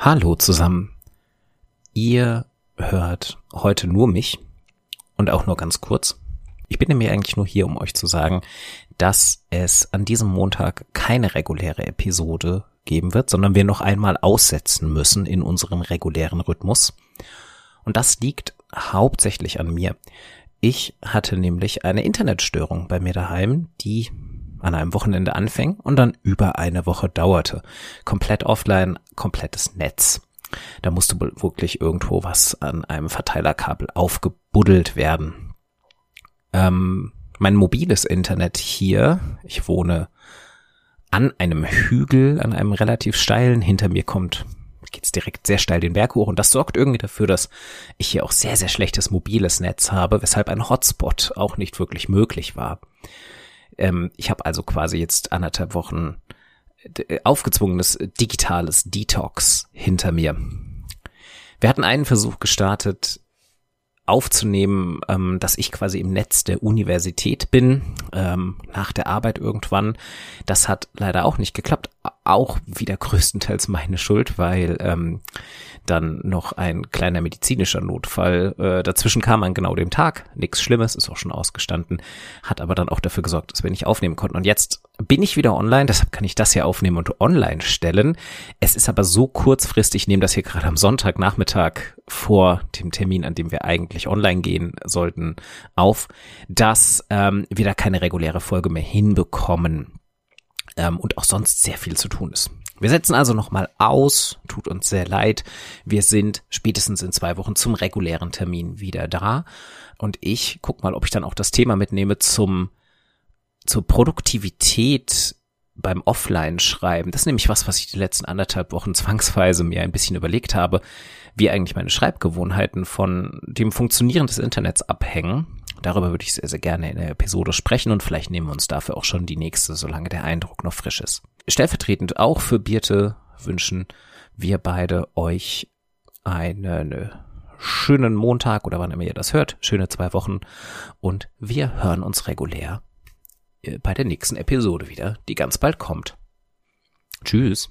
Hallo zusammen. Ihr hört heute nur mich und auch nur ganz kurz. Ich bin nämlich eigentlich nur hier, um euch zu sagen, dass es an diesem Montag keine reguläre Episode geben wird, sondern wir noch einmal aussetzen müssen in unserem regulären Rhythmus. Und das liegt hauptsächlich an mir. Ich hatte nämlich eine Internetstörung bei mir daheim, die an einem Wochenende anfing und dann über eine Woche dauerte. Komplett offline, komplettes Netz. Da musste wirklich irgendwo was an einem Verteilerkabel aufgebuddelt werden. Ähm, mein mobiles Internet hier, ich wohne an einem Hügel, an einem relativ steilen, hinter mir kommt geht's direkt sehr steil den Berg hoch und das sorgt irgendwie dafür, dass ich hier auch sehr, sehr schlechtes mobiles Netz habe, weshalb ein Hotspot auch nicht wirklich möglich war. Ähm, ich habe also quasi jetzt anderthalb Wochen äh, aufgezwungenes digitales Detox hinter mir. Wir hatten einen Versuch gestartet, aufzunehmen, ähm, dass ich quasi im Netz der Universität bin, ähm, nach der Arbeit irgendwann. Das hat leider auch nicht geklappt. Auch wieder größtenteils meine Schuld, weil ähm, dann noch ein kleiner medizinischer Notfall äh, dazwischen kam an genau dem Tag. Nichts Schlimmes, ist auch schon ausgestanden, hat aber dann auch dafür gesorgt, dass wir nicht aufnehmen konnten. Und jetzt bin ich wieder online, deshalb kann ich das hier aufnehmen und online stellen. Es ist aber so kurzfristig, ich nehme das hier gerade am Sonntagnachmittag vor dem Termin, an dem wir eigentlich online gehen sollten, auf, dass ähm, wir da keine reguläre Folge mehr hinbekommen ähm, und auch sonst sehr viel zu tun ist. Wir setzen also nochmal aus, tut uns sehr leid. Wir sind spätestens in zwei Wochen zum regulären Termin wieder da. Und ich guck mal, ob ich dann auch das Thema mitnehme zum, zur Produktivität beim Offline-Schreiben. Das ist nämlich was, was ich die letzten anderthalb Wochen zwangsweise mir ein bisschen überlegt habe, wie eigentlich meine Schreibgewohnheiten von dem Funktionieren des Internets abhängen. Darüber würde ich sehr, sehr gerne in der Episode sprechen und vielleicht nehmen wir uns dafür auch schon die nächste, solange der Eindruck noch frisch ist. Stellvertretend auch für Birte wünschen wir beide euch einen schönen Montag oder wann immer ihr das hört, schöne zwei Wochen und wir hören uns regulär äh, bei der nächsten Episode wieder, die ganz bald kommt. Tschüss.